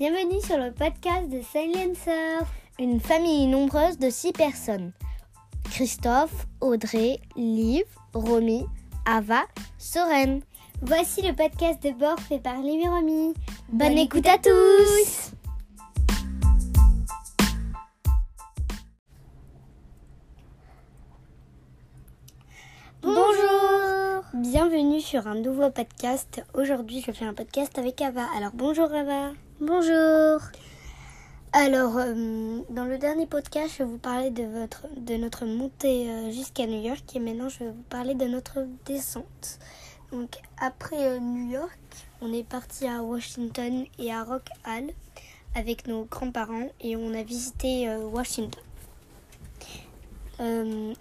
Bienvenue sur le podcast de Silencer, une famille nombreuse de six personnes. Christophe, Audrey, Liv, Romy, Ava, Soren. Voici le podcast de bord fait par Liv et Romy. Bonne, écoute à tous Bonjour Bienvenue sur un nouveau podcast. Aujourd'hui, je fais un podcast avec Ava. Alors, bonjour Ava. Bonjour. Alors, euh, dans le dernier podcast, je vous parlais de, notre montée euh, jusqu'à New York et maintenant, je vais vous parler de notre descente. Donc, après euh, New York, on est parti à Washington et à Rock Hall avec nos grands-parents et on a visité Washington.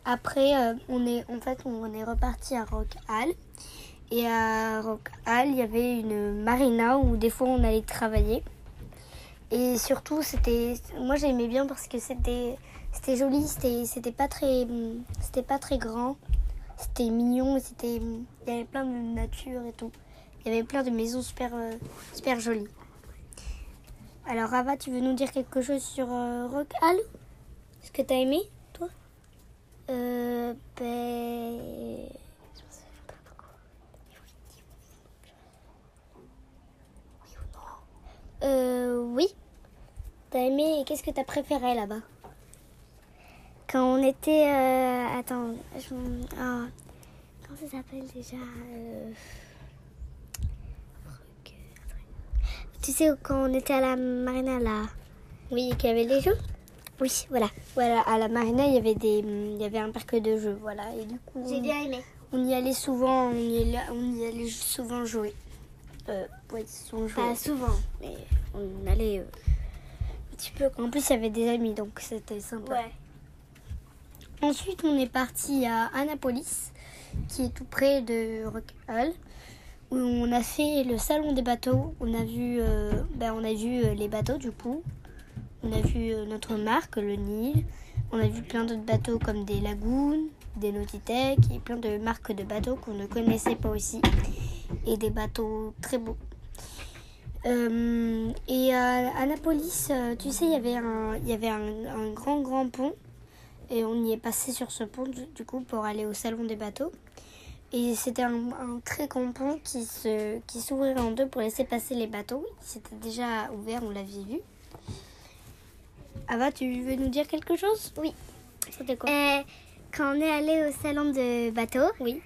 Après, on est en fait on est reparti à Rock Hall et à Rock Hall il y avait une marina où des fois on allait travailler. Et surtout c'était moi j'aimais bien parce que c'était c'était joli c'était c'était pas très c'était pas très grand. C'était mignon c'était il y avait plein de nature et tout. Il y avait plein de maisons super euh, super jolies. Alors Ava tu veux nous dire quelque chose sur Rock Hall? Ce que t'as aimé euh, ben... Euh, oui. T'as aimé Qu'est-ce que t'as préféré là-bas? Quand on était... Euh, attends, je... oh, comment ça s'appelle déjà euh... Tu sais, quand on était à la marina là Oui, qu'il y avait des jeux? Oui, voilà. Voilà, à la marina, il y avait des, il y avait un parc de jeux, voilà. Et du coup, j'ai bien aimé. On y allait souvent, on y allait, on y allait souvent jouer. Euh, souvent jouer. Pas souvent, mais on allait euh, un petit peu. En plus, il y avait des amis, donc c'était sympa. Ouais. Ensuite, on est parti à Annapolis, qui est tout près de Rock Hall, où on a fait le salon des bateaux. On a vu, euh, ben, on a vu les bateaux du coup. On a vu notre marque, le Nil. On a vu plein d'autres bateaux comme des Lagoons, des Nautitech et plein de marques de bateaux qu'on ne connaissait pas aussi. Et des bateaux très beaux. Euh, et à Annapolis, euh, tu sais, il y avait, un, il y avait un, grand, grand pont. Et on y est passé sur ce pont, du, coup, pour aller au salon des bateaux. Et c'était un, un, très grand pont qui s'ouvrait qui en deux pour laisser passer les bateaux. C'était déjà ouvert, on l'avait vu. Ava, tu veux nous dire quelque chose? Oui. C'était quoi? Euh, Quand on est allé au salon de bateau, oui.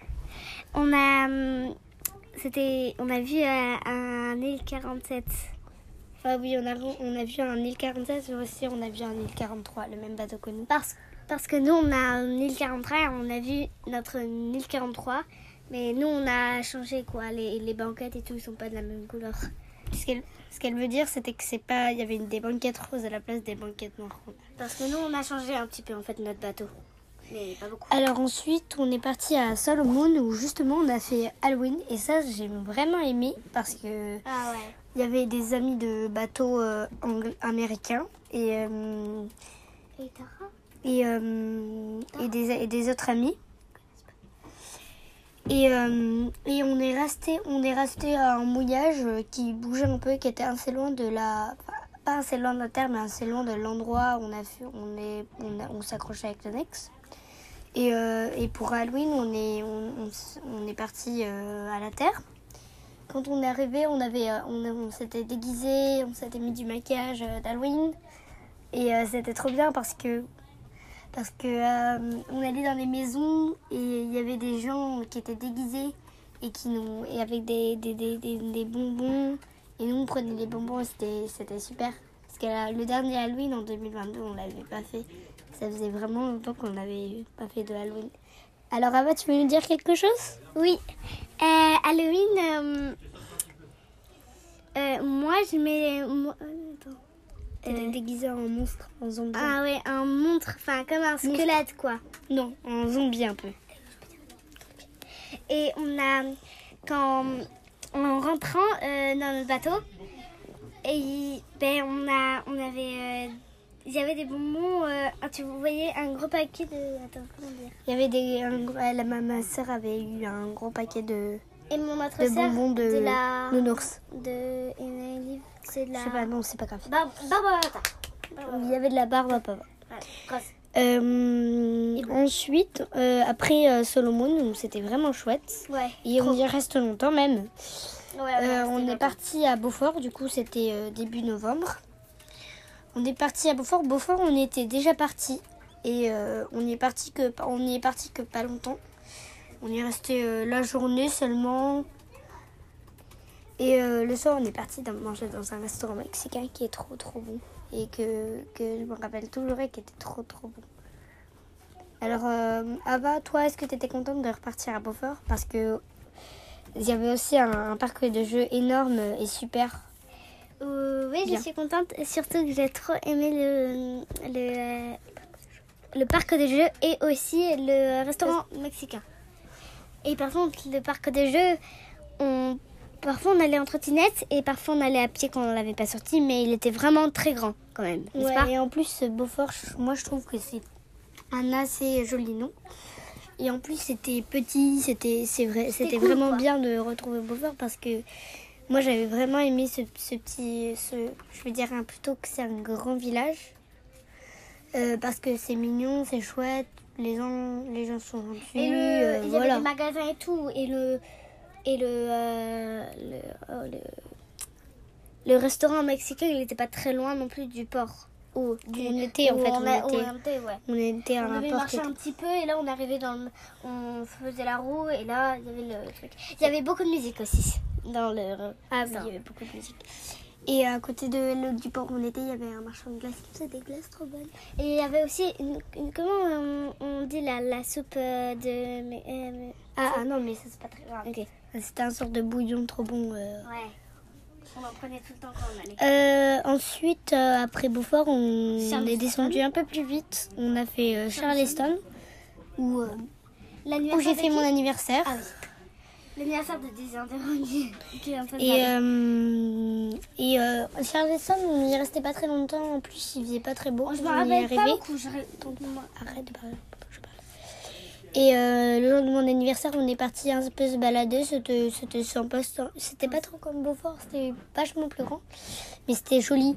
on a, hum, c'était, on a vu euh, un île 47. Ah oui, on a, on a vu un île 47, mais aussi on a vu un île 43, le même bateau que nous. Parce, parce que nous, on a un île 43 et on a vu notre île 43. Mais nous, on a changé quoi. Les, les banquettes et tout, ils sont pas de la même couleur. Ce qu'elle veut dire, c'était que c'est pas, il y avait des banquettes roses à la place des banquettes noires. Parce que nous, on a changé un petit peu en fait notre bateau. Mais pas beaucoup. Alors ensuite, on est parti à Solomon où justement on a fait Halloween et ça j'ai vraiment aimé parce que ah ouais. il y avait des amis de bateaux euh, américains et euh, et, et, euh, et, des, et des autres amis. Et, et on est resté on est resté à un mouillage qui bougeait un peu, qui était assez loin de la pas assez loin de la terre, mais assez loin de l'endroit où on a vu, on est on, on s'accrochait avec le Nex. Et, euh, et pour Halloween, on est on, on, est parti euh, à la terre. Quand on est arrivé, on avait on, on s'était déguisé, on s'était mis du maquillage d'Halloween. Et c'était trop bien parce que parce que euh, on allait dans les maisons et il y avait des gens qui étaient déguisés et qui nous et avec des, des, des, des, bonbons. Et nous on prenait les bonbons et c'était c'était super. Parce que le dernier Halloween en 2022 on l'avait pas fait ça faisait vraiment longtemps qu'on n'avait pas fait de Halloween alors Ava tu veux nous dire quelque chose? Oui euh, Halloween euh, moi je mets est déguisée en monstre, en zombie. Ah ouais, un monstre, enfin comme un squelette quoi. Non, en zombie un peu. Et on a, quand, en rentrant euh, dans notre bateau, et ben on a, on avait, euh, il y avait des bonbons. Euh, ah, tu voyais un gros paquet de, attends comment dire Il y avait des, un, la, ma, ma soeur avait eu un gros paquet de. Et mon autre de bonbons de, de la nounours. De. C'est de la. Je sais pas, non, c'est pas grave. Bar- Barbata. Il y avait de la barbe à papa. Euh, ensuite, euh, après euh, Solomon, c'était vraiment chouette. Ouais. Et on y reste longtemps même. Ouais, on est parti à Beaufort, du coup c'était début novembre. On est parti à Beaufort. Beaufort, on était déjà parti et euh, on y est parti que pas longtemps. On est resté euh, la journée seulement. Et euh, le soir, on est parti manger dans un restaurant mexicain qui est trop trop bon et que, je me rappelle toujours et qui était trop trop bon. Alors, Ava, toi, est-ce que tu étais contente de repartir à Beaufort? Parce que il y avait aussi un parc de jeux énorme et super. Euh, oui, Bien. je suis contente. Surtout que j'ai trop aimé le, le, le parc de jeux et aussi le restaurant mexicain. Et par contre, le parc de jeux, on, parfois on allait en trottinette et parfois on allait à pied quand on l'avait pas sorti, mais il était vraiment très grand quand même, Ouais, pas? et en plus, Beaufort, moi je trouve que c'est un assez joli nom. Et en plus, c'était petit, c'était c'est vrai, c'était cool, vraiment quoi. bien de retrouver Beaufort parce que moi j'avais vraiment aimé ce, ce petit, ce, je veux dire plutôt que c'est un grand village Euh, parce que c'est mignon, c'est chouette, les gens, les gens sont gentils, Et le, euh, il y avait voilà. des magasins et tout. Et le, et le, euh, le, oh, le, le restaurant mexicain, il n'était pas très loin non plus du port. Où, du, On était, en fait, on, a- était- on était, ouais. On était à On un avait port marché un petit peu et là on arrivait dans le, on faisait la roue et là il y avait le truc. Il y avait beaucoup de musique aussi dans le. Ah il y avait beaucoup de musique. Et à côté de le- du port où on était, il y avait un marchand de glace qui faisait des glaces trop bonnes. Et il y avait aussi une, une- comment on, on dit la, la soupe euh, de. mais, euh, Ah, ah non, mais ça c'est pas très grave. Ok. C'était un sorte de bouillon trop bon. euh. Ouais. On en prenait tout le temps quand on allait. Euh, ensuite, euh, après Beaufort, on est descendu un peu plus vite. On a fait euh, Charleston, où, où j'ai fait mon anniversaire. Ah oui. L'anniversaire de Désinterrogé qui est en train de Et, euh, et euh, Charleston, on y restait pas très longtemps. En plus, il faisait pas très beau. Oh, je me rappelle pas beaucoup. Tonton-moi. Arrête de parler. je parle. Et euh, le jour de mon anniversaire, on est parti un peu se balader. C'était c'était sympa. c'était- pas trop comme Beaufort, c'était vachement plus grand. Mais c'était joli.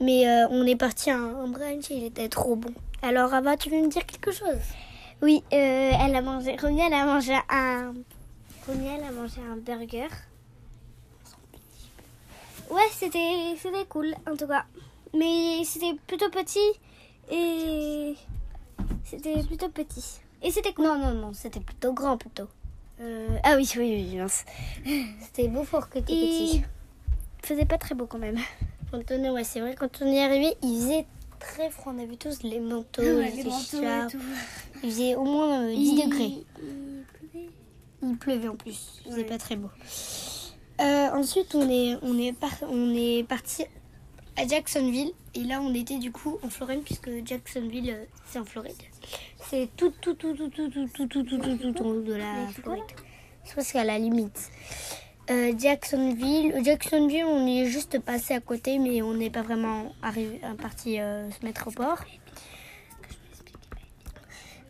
Mais euh, on est parti à un, un brunch et il était trop bon. Alors, Ava, tu veux me dire quelque chose? Oui, euh, elle a mangé. Romy, elle a mangé un. Romy, elle a mangé un burger. Ouais, c'était c'était cool en tout cas. Mais c'était plutôt petit et c'était plutôt petit. Et c'était cool. Non, non, non, c'était plutôt grand plutôt. Euh, ah oui, oui, oui, mince. C'était Beaufort que t'es Et petit. il faisait pas très beau quand même. Quand on est, ouais, c'est vrai, quand on est arrivé, il faisait très froid. On avait tous les manteaux, les, écharpes. Il faisait au moins euh, 10 degrés. Il pleuvait en plus. Il faisait Ouais. pas très beau. Euh, ensuite, on est, on, est par- on est parti à Jacksonville. Et là, on était du coup en Floride, puisque Jacksonville, euh, c'est en Floride. C'est tout, tout, tout, tout, tout, tout, tout, tout, tout, tout, tout, tout en haut de la Mais c'est quoi, Floride. C'est presque à la limite. Euh, Jacksonville, Jacksonville, on est juste passé à côté, mais on n'est pas vraiment arrivé, euh, parti euh, se mettre au port.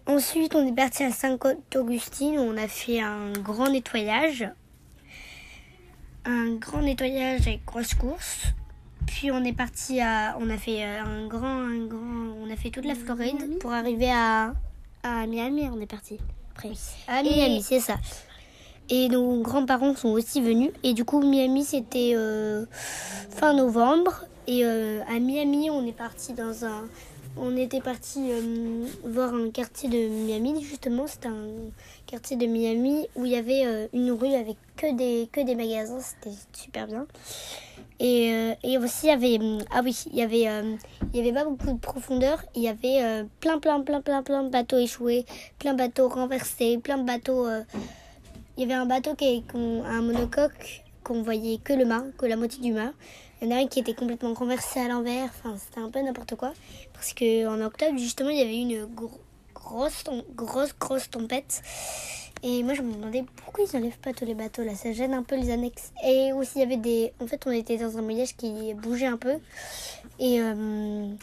Ensuite, on est parti à Saint-Augustine où on a fait un grand nettoyage. Un grand nettoyage avec grosse course. Puis on est parti à. On a fait un grand. Un grand on a fait toute la Floride pour arriver à. À Miami, on est parti. Après. À Miami, c'est ça. Et nos grands-parents sont aussi venus. Et du coup, Miami, c'était euh, fin novembre. Et euh, à Miami, on est parti dans un. On était parti euh, voir un quartier de Miami, justement. C'était un quartier de Miami où il y avait une rue avec que des, que des magasins. C'était super bien. Et, et aussi, il y avait. Ah oui, il y avait. il y avait pas beaucoup de profondeur. Il y avait plein, plein, plein, plein, plein de bateaux échoués, plein de bateaux renversés, plein de bateaux. Il y avait un bateau qui un monocoque qu'on voyait que le mât, que la moitié du mât. Il y en a un qui était complètement renversé à l'envers. Enfin, c'était un peu n'importe quoi. Parce que en octobre, justement, il y avait une gro- grosse, grosse, grosse tempête. Et moi, je me demandais pourquoi ils n'enlèvent pas tous les bateaux là. Ça gêne un peu les annexes. Et aussi, il y avait des. En fait, on était dans un mouillage qui bougeait un peu. Et euh, euh,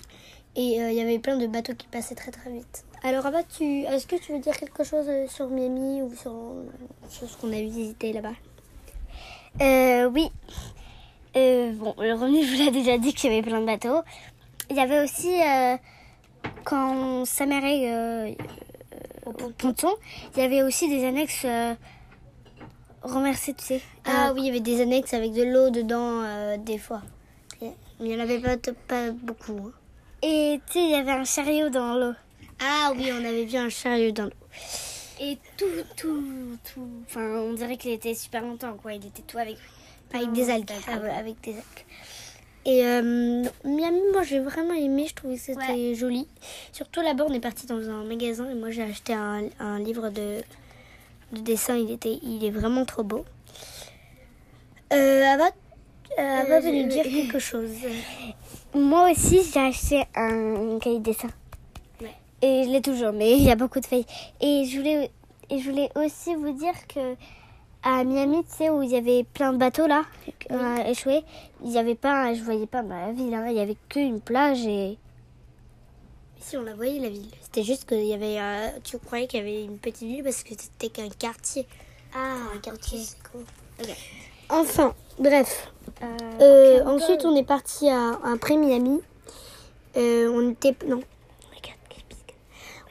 il y avait plein de bateaux qui passaient très très vite. Alors, Abba, tu... est-ce que tu veux dire quelque chose euh, sur Miami ou sur, sur ce qu'on a visité là-bas? Euh, oui. Euh, bon, le revenu, je vous l'ai déjà dit qu'il y avait plein de bateaux. Il y avait aussi, euh, quand ça s'amérait euh, au ponton, il y avait aussi des annexes euh, renversées, tu sais. Ah Euh, oui, il y avait des annexes avec de l'eau dedans euh, des fois. Il n'y en avait pas, pas beaucoup. hein. Et tu sais, il y avait un chariot dans l'eau. Ah oui, on avait vu un chariot dans l'eau. Et tout, tout, tout. Enfin, on dirait qu'il était super longtemps, quoi. Il était tout avec. Avec des algues. Ah avec des algues. Et euh, Miami, moi j'ai vraiment aimé, je trouvais que c'était Ouais. joli. Surtout là-bas, on est parti dans un magasin et moi j'ai acheté un, un livre de, de dessin, il, était, il est vraiment trop beau. Euh, Ava, euh, Ava veut nous dire quelque chose. Moi aussi, j'ai acheté un cahier de dessin. Et je l'ai toujours, mais il y a beaucoup de feuilles. Et je voulais, et je voulais aussi vous dire que à Miami, tu sais, où il y avait plein de bateaux là, euh, échoués, il n'y avait pas, je voyais pas ma ville, hein, il y avait qu'une plage et. Si on la voyait la ville, c'était juste qu'il y avait, euh, tu croyais qu'il y avait une petite ville parce que c'était qu'un quartier. Ah, Un quartier, c'est cool. Ok. Enfin, bref. Euh, Euh, ensuite, on est parti à, après Miami. On était non.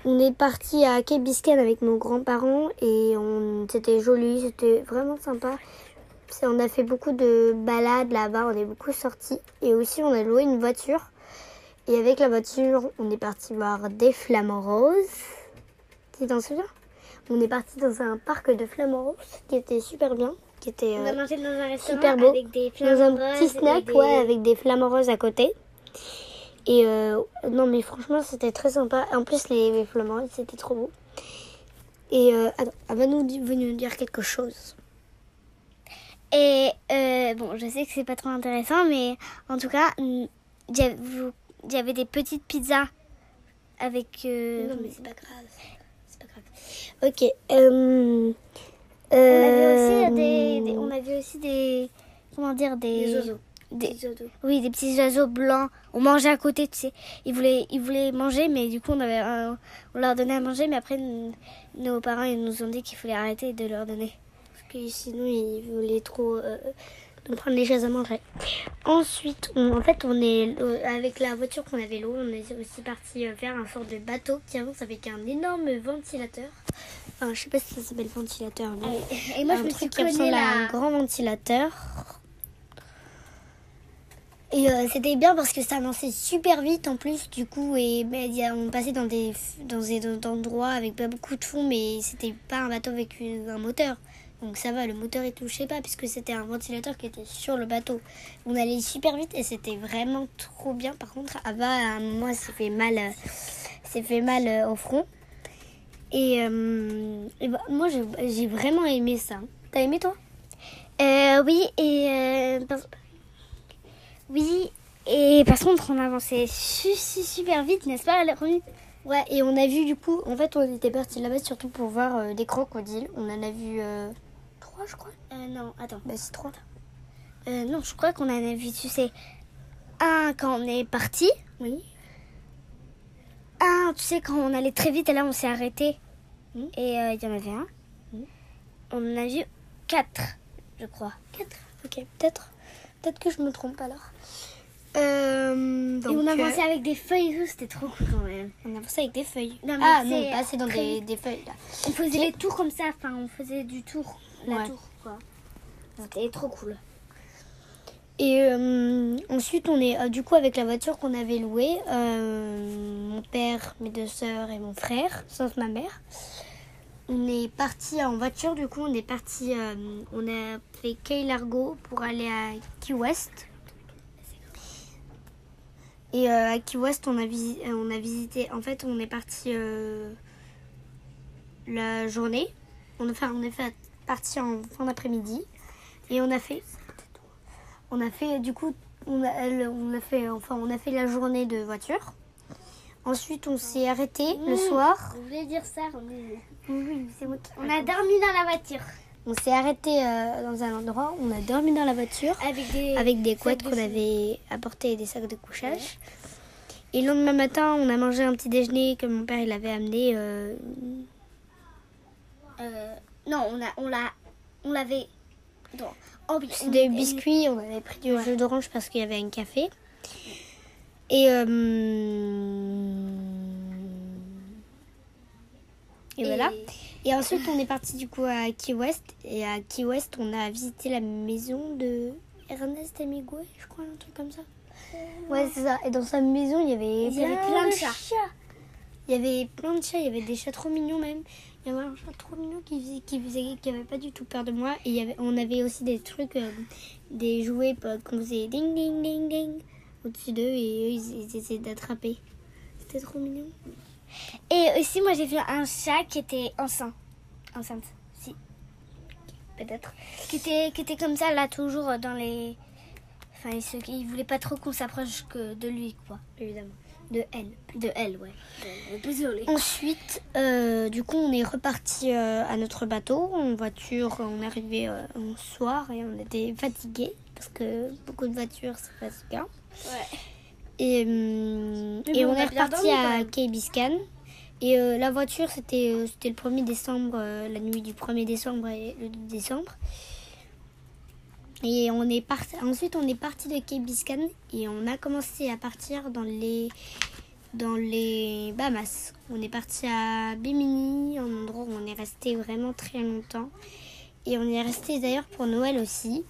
On est parti à Cape Biscayne avec nos grands-parents et on c'était joli, c'était vraiment sympa. On a fait beaucoup de balades là-bas, on est beaucoup sortis et aussi on a loué une voiture. Et avec la voiture, on est parti voir des flamants roses. Tu t'en souviens? On est parti dans un parc de flamants roses qui était super bien, qui était On a euh, mangé dans un restaurant super beau. avec des dans un petit et snack, des- ouais, avec des flamants roses à côté. Et euh, non, mais franchement, c'était très sympa. En plus, les, les flamants roses, c'était trop beau. Et euh, attends, elle va nous, nous dire quelque chose. Et euh, bon, je sais que c'est pas trop intéressant, mais en tout cas, il y avait- des petites pizzas avec. euh, non, mais c'est pas grave. C'est pas grave. Ok. on avait aussi des, des- on avait aussi des, comment dire des, Des oiseaux. Des- oiseaux. oui, des petits oiseaux blancs. On mangeait à côté, tu sais. Ils voulaient, ils voulaient manger, mais du coup, on avait, un- on leur donnait à manger, mais après, nos parents ils nous ont dit qu'il fallait arrêter de leur donner. Parce que sinon, ils voulaient trop euh, nous prendre les choses à manger. Ensuite, on- en fait, on est euh, avec la voiture qu'on avait louée, on est aussi parti euh, faire un sort de bateau qui avance avec un énorme ventilateur. Enfin, je sais pas si ça s'appelle ventilateur, mais Et moi, un je me suis truc qui ressemble à un grand ventilateur. Et euh, c'était bien parce que ça avançait super vite en plus du coup et ben, on passait dans des dans des endroits avec pas beaucoup de fond mais c'était pas un bateau avec un moteur. Donc ça va le moteur il touchait pas puisque c'était un ventilateur qui était sur le bateau. On allait super vite et c'était vraiment trop bien. Par contre Ava à un moment s'est fait mal euh, fait mal euh, au front. Et, bah, moi j'ai vraiment aimé ça. T'as aimé toi? Oui, et oui, et par contre, on avançait su- su- super vite, n'est-ce pas, Romy? Ouais, et on a vu du coup, en fait, on était parti là-bas surtout pour voir euh, des crocodiles. On en a vu euh, trois, je crois. euh, Non, attends. Bah, c'est trois. Non, je crois qu'on en a vu, tu sais, un quand on est parti, Oui. un, tu sais, quand on allait très vite, et là, on s'est arrêté, et il y en avait un. On en a vu quatre, je crois. Quatre? Ok, peut-être. Peut-être que je me trompe alors. Euh, et on donc, avançait euh, avec des feuilles et tout, c'était trop cool quand même. on avançait avec des feuilles. Non, mais ah non, pas c'est dans des, feuilles là. On faisait les tours comme ça, enfin, on faisait du tour, la Ouais. tour, quoi. C'était trop cool. Et euh, ensuite, on est euh, du coup avec la voiture qu'on avait louée, euh, mon père, mes deux sœurs et mon frère, sauf ma mère. On est parti en voiture, du coup, on est parti, euh, on a fait Key Largo pour aller à Key West. Et euh, à Key West, on a, euh, on a visité, en fait, on est parti la journée. On, on est fait, parti en fin d'après-midi et on a fait on a fait du coup on a, on a fait enfin on a fait la journée de voiture. Ensuite on s'est arrêté le Mmh. soir. Vous voulez dire ça Romy Oui, c'est moi qui On a dormi dans la voiture. On s'est arrêté euh, dans un endroit, on a dormi dans la voiture Avec des, avec des couettes qu'on avait apportées et des sacs de couchage. Et le lendemain matin, on a mangé un petit déjeuner que mon père il avait amené. euh, Euh, non, on a, on l'a, on l'avait. oh, oui, on Des biscuits, on avait pris du Ouais. jus d'orange parce qu'il y avait un café. Et, euh, et voilà. Et ensuite, on est parti du coup à Key West. Et à Key West, on a visité la maison de Ernest Hemingway, je crois, un truc comme ça. Ouais, c'est ça. Et dans sa maison, il y avait, Il y avait plein de chats. Il y avait plein de chats. Il y avait des chats trop mignons même. Il y avait un chat trop mignon qui faisait, qui faisait, qui avait pas du tout peur de moi. Et il y avait, on avait aussi des trucs, euh, des jouets euh, qu'on faisait ding ding ding ding au-dessus d'eux et eux ils, ils essayaient d'attraper. C'était trop mignon. Et aussi, moi, j'ai vu un chat qui était enceinte. Enceinte, si. Peut-être. Qui était, qui était comme ça, là, toujours dans les. Enfin, il, se... il voulait pas trop qu'on s'approche que de lui, quoi. Évidemment. De elle. De elle, ouais. Désolée. Ensuite, euh, du coup, on est reparti euh, à notre bateau en voiture. On est arrivé euh, au soir et on était fatigués parce que beaucoup de voitures, c'est fatigant. Ouais. Et, hum, et bon, on est reparti à. Key Biscayne. Et euh, la voiture, c'était euh, c'était le 1er décembre, euh, la nuit du 1er décembre et le 2 décembre. Et on est parti, ensuite, on est parti de Key Biscayne et on a commencé à partir dans les, dans les Bahamas. On est parti à Bimini, un endroit où on est resté vraiment très longtemps. Et on y est resté d'ailleurs pour Noël aussi.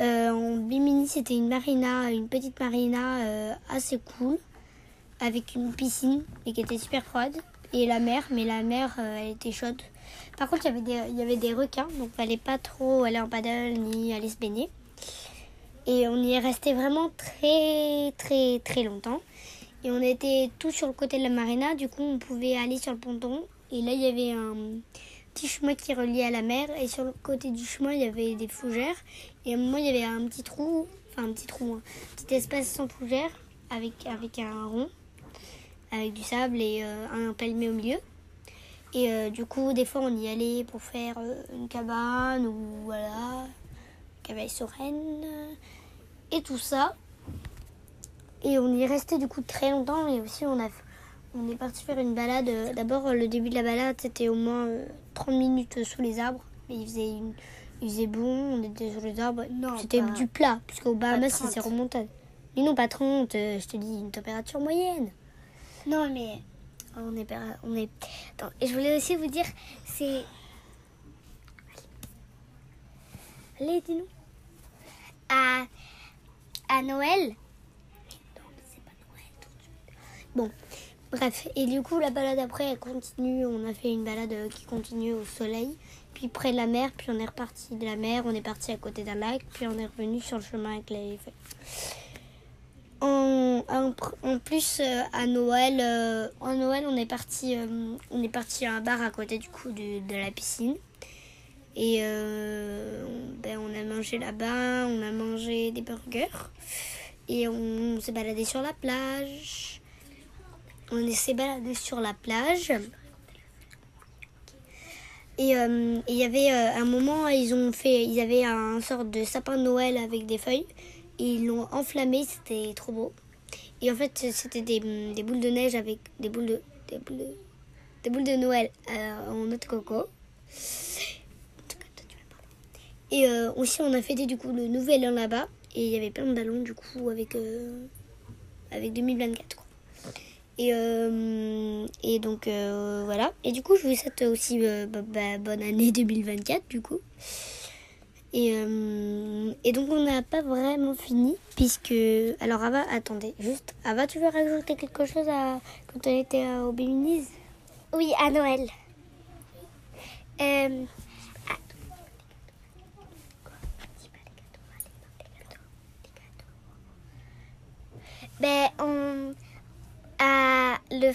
Euh, en Bimini, c'était une marina, une petite marina euh, assez cool, avec une piscine, mais qui était super froide, et la mer, mais la mer, euh, elle était chaude. Par contre, il y avait des, il requins, donc fallait pas trop aller en paddle ni aller se baigner. Et on y est resté vraiment très, très, très longtemps. Et on était tous sur le côté de la marina, du coup, on pouvait aller sur le ponton. Et là, il y avait un petit chemin qui reliait à la mer. Et sur le côté du chemin, il y avait des fougères. Et à un moment, il y avait un petit trou, enfin un petit trou, un petit espace sans fougère avec, avec un rond, avec du sable et euh, un palmier au milieu. Et euh, du coup, des fois, on y allait pour faire euh, une cabane ou voilà, cabane sereine et tout ça. Et on y est resté du coup très longtemps et aussi on a on est parti faire une balade. Euh, D'abord le début de la balade c'était au moins euh, 30 minutes sous les arbres. Mais il faisait, une- il faisait bon, on était sur les arbres. Non, c'était pas- du plat, puisqu'au Bahamas pas 30. c'est remonté. Mais non pas 30, euh, je te dis une température moyenne. Non, mais On est, pas- on est Attends, et je voulais aussi vous dire, c'est. Allez, dis-nous. À, à Noël, Bon, bref. Et du coup, la balade après, elle continue. On a fait une balade euh, qui continue au soleil, puis près de la mer, puis on est reparti de la mer, on est parti à côté d'un lac, puis on est revenu sur le chemin avec les. En, en en plus, euh, à Noël, euh, en Noël, on est parti, on est parti à un bar à côté du coup de, la piscine. Et on- ben, on a mangé là-bas, on a mangé des burgers. Et on s'est baladé sur la plage. On s'est baladé sur la plage. Et euh, il y avait euh, un moment, ils ont fait, ils avaient un sorte de sapin de Noël avec des feuilles. Et ils l'ont enflammé, c'était trop beau. Et en fait, c'était des, boules de neige avec des boules de, boules de, des boules de Noël euh, en noix de coco. Et euh, aussi, on a fêté du coup le nouvel an là-bas. Et il y avait plein de ballons du coup avec, euh, avec 2024. Quoi. Et, euh, et donc euh, voilà. Et du coup, je vous souhaite aussi euh, bah, bah, bonne année 2024 du coup. Et, euh, et donc on n'a pas vraiment fini puisque... Alors Ava, attendez, juste, Ava, tu veux rajouter quelque chose à, quand on était au Béminise oui, à Noël. Euh, ben, on le,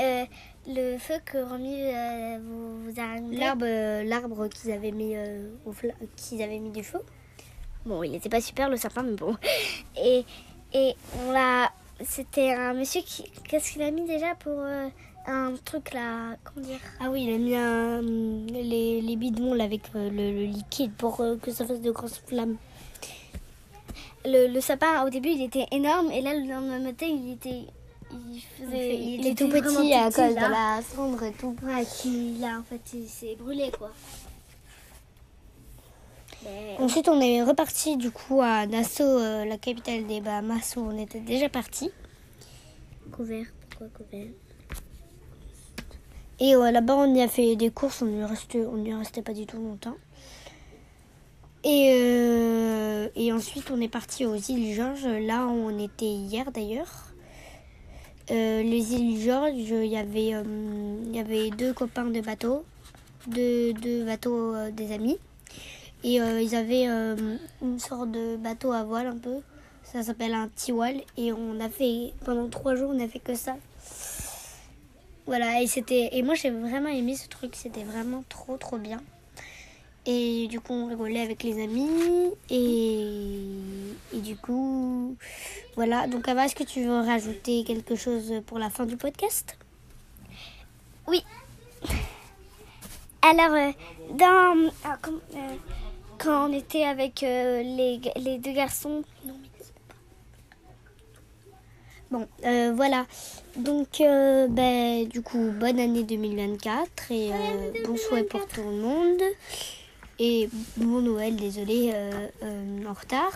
euh, le feu que Romy euh, vous, vous. L'arbre, euh, l'arbre qu'ils avaient mis au qu'ils avaient mis du feu. Bon, il n'était pas super le sapin, mais bon. Et, et on l'a. C'était un monsieur qui. Qu'est-ce qu'il a mis déjà pour un truc là Comment dire? Ah oui, il a mis un- les, les bidons là, avec le, le liquide pour que ça fasse de grosses flammes. le, le sapin, au début, il était énorme. Et là, le lendemain matin, il était. Il faisait. Il, était tout petit à cause de la cendre et tout. Ouais, qui, là, en fait, il s'est brûlé, quoi. Ensuite, on est reparti du coup à Nassau, euh, la capitale des Bahamas, où on était déjà parti. couvert. Pourquoi couvert? Et euh, là-bas, on y a fait des courses, on n'y restait, on y restait pas du tout longtemps. Et, euh, et ensuite, on est parti aux îles Georges. Là, où on était hier d'ailleurs. Euh, les îles Georges, il y avait, euh, il y avait deux copains de bateau, deux, deux bateaux euh, des amis. Et ils avaient une sorte de bateau à voile un peu. Ça s'appelle un tiwal. Et on a fait, pendant trois jours, on a fait que ça. Voilà, et c'était et moi j'ai vraiment aimé ce truc, c'était vraiment trop trop bien. Et du coup on rigolait avec les amis et, et du coup voilà. Donc Ava, est-ce que tu veux rajouter quelque chose pour la fin du podcast? Oui. Alors, euh, dans, ah, euh, quand on était avec euh, les, deux garçons, non, mais Bon, voilà. Donc ben, du coup bonne année 2024 et bon souhait pour tout le monde et bon Noël, désolé euh, euh, en retard.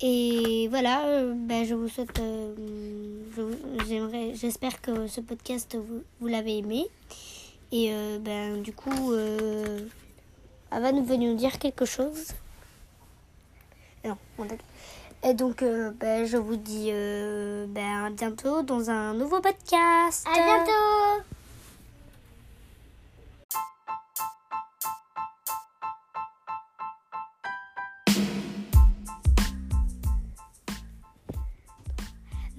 Et voilà, euh, ben, je vous souhaite, j'aimerais, j'espère que ce podcast vous, l'avez aimé. Et ben du coup, Ava nous veut nous dire quelque chose. Non, on Et donc, ben, je vous dis ben, à bientôt dans un nouveau podcast. À bientôt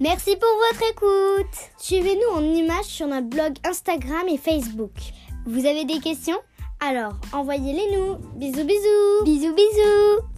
Merci pour votre écoute. Suivez-nous en images sur notre blog Instagram et Facebook. Vous avez des questions? Alors, envoyez-les nous. Bisous bisous Bisous bisous